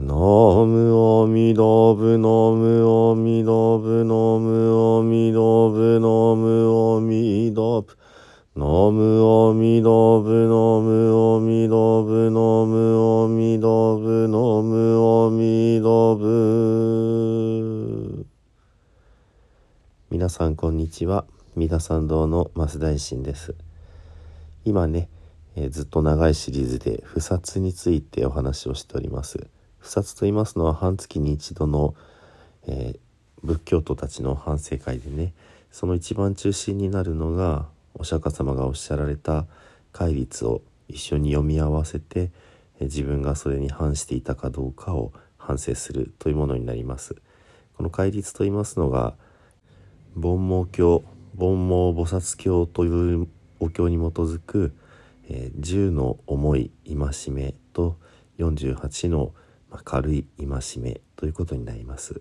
ナムアミダブナムアミダブナムアミダブナムアミダブナムアミダブナムアミダブナムアミダブナムアミダブ皆さんこんにちは三田参道の増大臣です今ね、えずっと長いシリーズで不殺についてお話をしております不殺と言いますのは半月に一度の、えー仏教徒たちの反省会でねその一番中心になるのがお釈迦様がおっしゃられた戒律を一緒に読み合わせてえー自分がそれに反していたかどうかを反省するというものになります。この戒律と言いますのが煩悩経煩悩菩薩経というお経に基づく、えー10の重い戒めと48の、まあ軽い戒めということになります。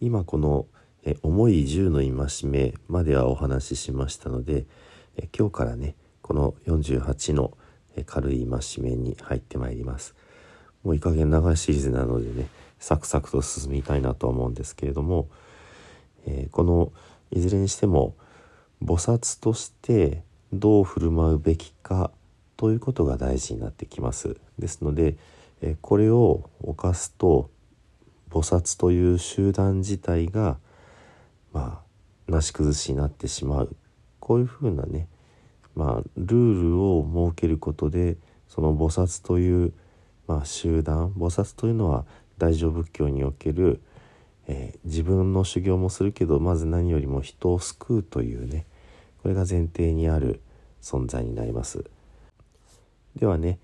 今この、重い10の戒めまではお話ししましたので、今日からねこの48の、軽い戒めに入ってまいります。もういい加減長いシリーズなのでねサクサクと進みたいなとは思うんですけれども、えーこのいずれにしても菩薩としてどう振る舞うべきかということが大事になってきます。ですので、えこれを犯すと菩薩という集団自体がまあなし崩しになってしまう。こういうふうなねまあルールを設けることでその菩薩という、まあ、集団菩薩というのは大乗仏教における、えー自分の修行もするけどまず何よりも人を救うというねこれが前提にある存在になります。ではね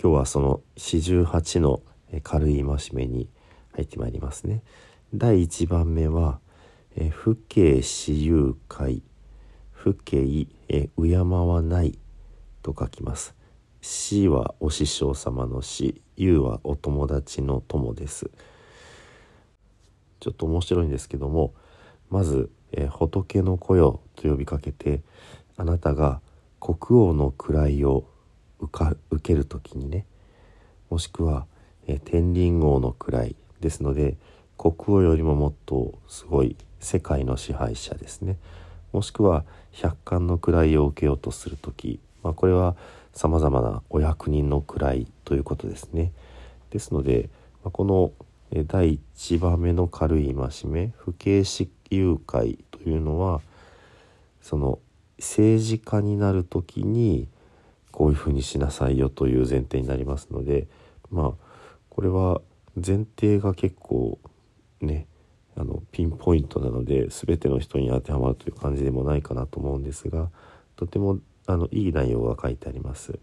今日はその四十八の軽い戒めに入ってまいりますね。第一番目は「えー不敬私有会」「不敬、え敬わない」と書きます「死はお師匠様の死」「有はお友達の友です。ちょっと面白いんですけどもまず、え仏の子よ」と呼びかけてあなたが国王の位を受か受ける時にねもしくは、えー天輪王の位ですので国王よりももっとすごい世界の支配者ですね。もしくは百官の位を受けようとする時、まあ、これはさまざまなお役人の位ということですね。ですので、まあこの第1番目の軽い戒め不敬私有会というのはその政治家になる時にこういうふうにしなさいよという前提になりますのでまあこれは前提が結構ねあのピンポイントなので全ての人に当てはまるという感じでもないかなと思うんですがとてもあのいい内容が書いてあります。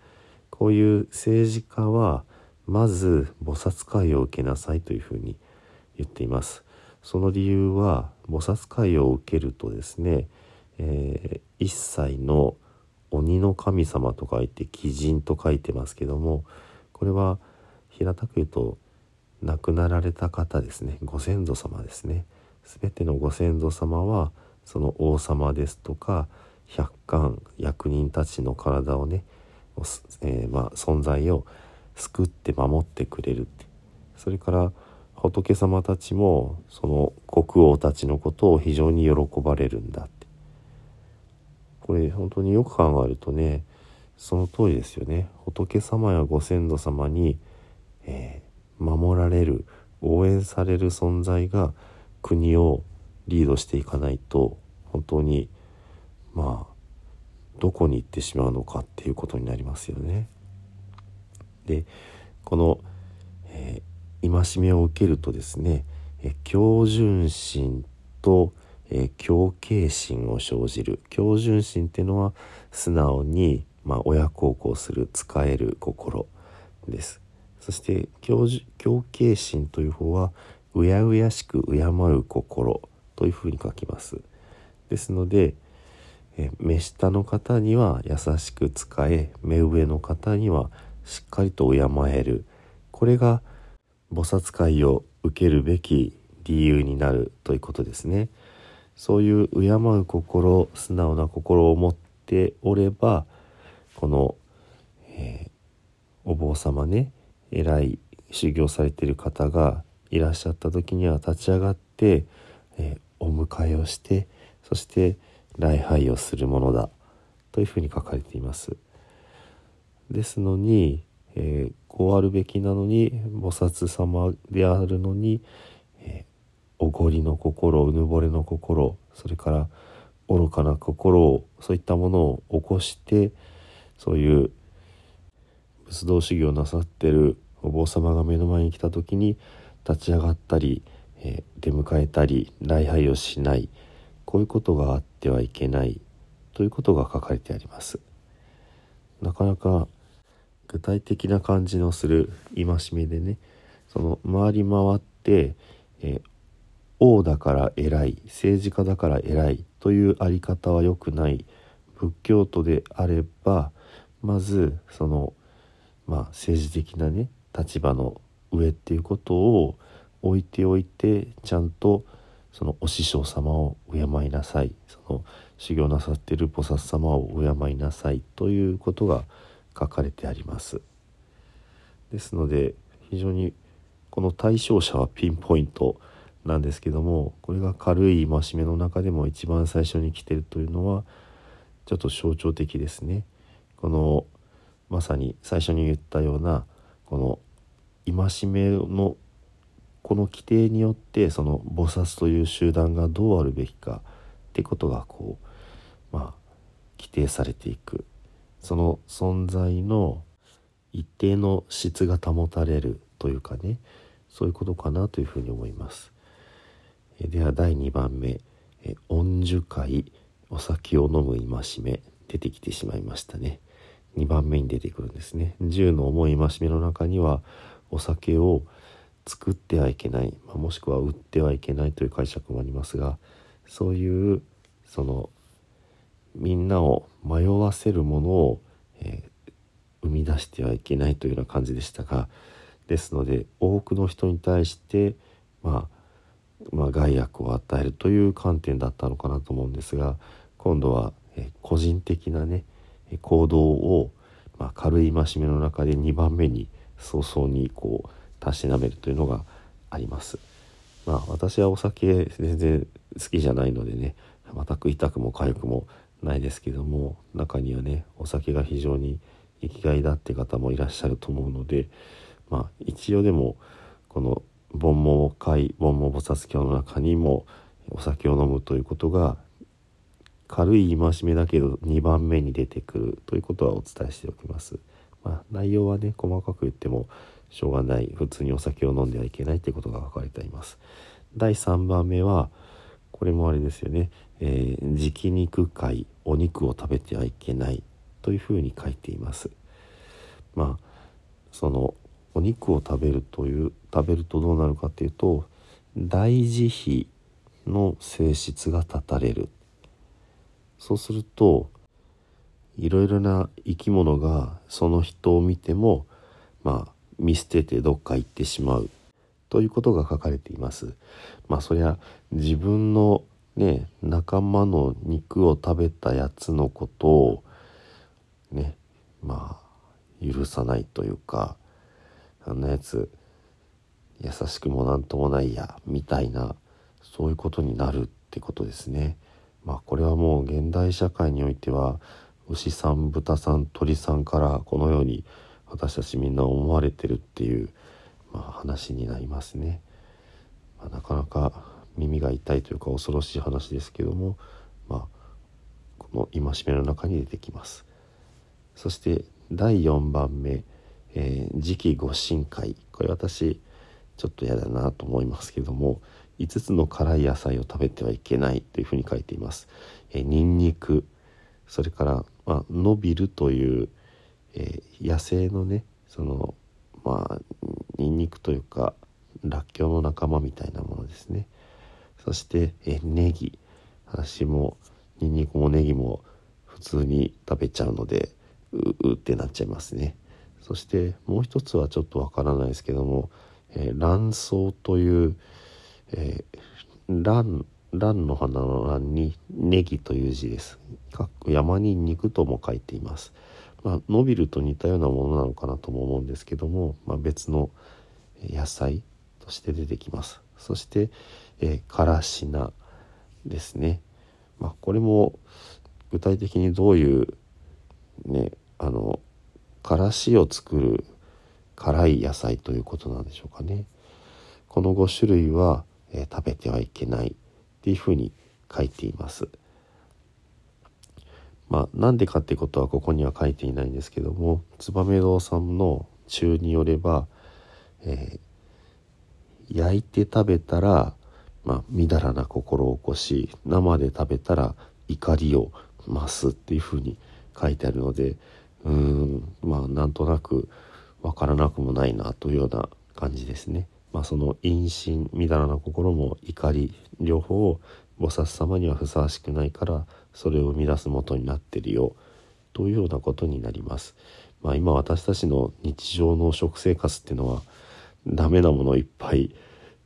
こういう政治家はまず菩薩会を受けなさいというふうに言っています。その理由は菩薩会を受けるとですね、えー一切の鬼の神様と書いて鬼神と書いてますけどもこれは平たく言うと亡くなられた方ですね。ご先祖様ですね。全てのご先祖様はその王様ですとか百官役人たちの体をね、えーまあ、存在を救って守ってくれるって。それから仏様たちもその国王たちのことを非常に喜ばれるんだこれ本当によく考えるとねその通りですよね仏様やご先祖様に、えー守られる応援される存在が国をリードしていかないと本当にまあどこに行ってしまうのかっていうことになりますよね。でこの、えー戒めを受けるとですね、えー恭順心と、えー恭敬心を生じる。恭順心っていうのは素直に、まあ、親孝行する使える心です。そして恭敬心という方はうやうやしく敬う心というふうに書きます。ですのでえー目下の方には優しく仕え目上の方にはしっかりと敬える。これが菩薩会を受けるべき理由になるということですね。そういう敬う心素直な心を持っておればこの、えーお坊様ね偉い修行されてる方がいらっしゃった時には立ち上がって、えー、お迎えをしてそして礼拝をするものだというふうに書かれています。ですのに、えー、こうあるべきなのに菩薩様であるのに、おごりの心うぬぼれの心それから愚かな心をそういったものを起こしてそういう仏道修行をなさってるお坊様が目の前に来た時に立ち上がったり、え、出迎えたり礼拝をしないこういうことがあってはいけないということが書かれてあります。なかなか具体的な感じのする戒めでねその回り回って、え、王だから偉い政治家だから偉いというあり方は良くない仏教徒であればまずそのまあ政治的なね立場の上っていうことを置いておいてちゃんとそのお師匠様を敬いなさい。その修行なさっている菩薩様を敬いなさい。ということが書かれてあります。ですので非常にこの対象者はピンポイント。なんですけどもこれが軽い戒めの中でも一番最初に来てるというのはちょっと象徴的ですねこのまさに最初に言ったようなこの戒めのこの規定によってその菩薩という集団がどうあるべきかってことがこうまあ規定されていくその存在の一定の質が保たれるというかねそういうことかなというふうに思います。えでは第2番目「え恩樹会お酒を飲む戒め」出てきてしまいましたね。2番目に出てくるんですね。10の重い戒めの中にはお酒を作ってはいけない、ま、もしくは売ってはいけないという解釈もありますがそういうそのみんなを迷わせるものを、えー、生み出してはいけないというような感じでしたがですので多くの人に対して、まあ、まあ害悪を与えるという観点だったのかなと思うんですが今度は、え、個人的なね行動を、まあ、軽い戒めの中で2番目に早々にこうたしなめるというのがあります。まあ私はお酒全然好きじゃないのでね全く痛くも痒くもないですけども中にはねお酒が非常に生きがいだって方もいらっしゃると思うのでまあ一応でもこの煩悩会煩悩菩薩教の中にもお酒を飲むということが軽い戒めだけど2番目に出てくるということはお伝えしておきます。まあ、内容はね細かく言ってもしょうがない普通にお酒を飲んではいけないということが書かれています。第3番目はこれもあれですよね、えー、直肉会お肉を食べてはいけないというふうに書いています。まあそのお肉を食べるという食べるとどうなるかというと大慈悲の性質が断たれるそうするといろいろな生き物がその人を見てもまあ見捨ててどっか行ってしまうということが書かれています。まあそりゃ自分のね仲間の肉を食べたやつのことをねまあ許さないというかあんなやつ優しくもなんともないやみたいなそういうことになるってことですね。まあこれはもう現代社会においては牛さん豚さん鳥さんからこのように私たちみんな思われてるっていう、まあ、話になりますね、まあ、なかなか耳が痛いというか恐ろしい話ですけども、まあ、この戒めの中に出てきます。そして第4番目、えー、次期ご神会。これ私ちょっと嫌だなと思いますけども5つの辛い野菜を食べてはいけないというふうに書いています。え、ニンニクそれから、まあ、伸びるというえー、野生のねそのまあニンニクというからっきょうの仲間みたいなものですね。そして、え、ネギ。私もニンニクもネギも普通に食べちゃうのでううってなっちゃいますね。そしてもう一つはちょっとわからないですけども、えー、卵巣という、えー、卵蘭の花の蘭にネギという字です。山に肉とも書いています。まあ、ノビルと似たようなものなのかなとも思うんですけども、まあ、別の、野菜として出てきますそして、えー、からし菜ですね、まあ、これも具体的にどういうねあのからしを作る辛い野菜ということなんでしょうかね。この5種類は、えー、食べてはいけないっていうふうに書いています。まあなんでかってことはここには書いていないんですけども燕堂さんの中によれば、えー、焼いて食べたら、まあ、みだらな心を起こし生で食べたら怒りを増すっていうふうに書いてあるのでうーんまあなんとなくわからなくもないなというような感じですね。まあ、その陰心みだらな心も怒り両方を菩薩様にはふさわしくないからそれを生み出す元になってるよというようなことになります。まあ、今私たちの日常の食生活っていうのはダメなものをいっぱい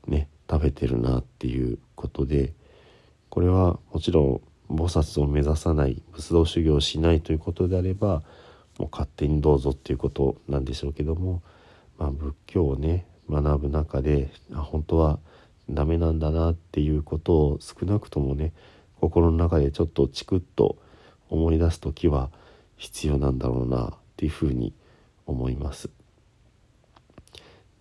ね食べてるなっていうことでこれはもちろん菩薩を目指さない仏道修行をしないということであればもう勝手にどうぞっていうことなんでしょうけども、まあ、仏教をね学ぶ中であ本当はダメなんだなっていうことを少なくともね心の中でちょっとチクッと思い出す時は必要なんだろうなっていうふうに思います。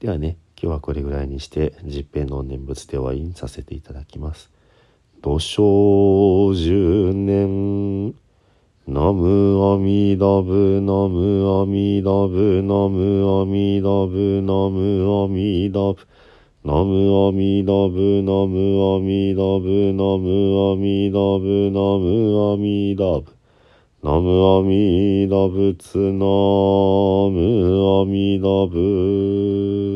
ではね今日はこれぐらいにして十平の念仏で終わりにさせていただきます。土生十年ナムアミダブナムアミダブナムアミダブナムアミダブナムアミダブナムアミダブナムアミダブナムアミダブナムアミダブツナムアミダブ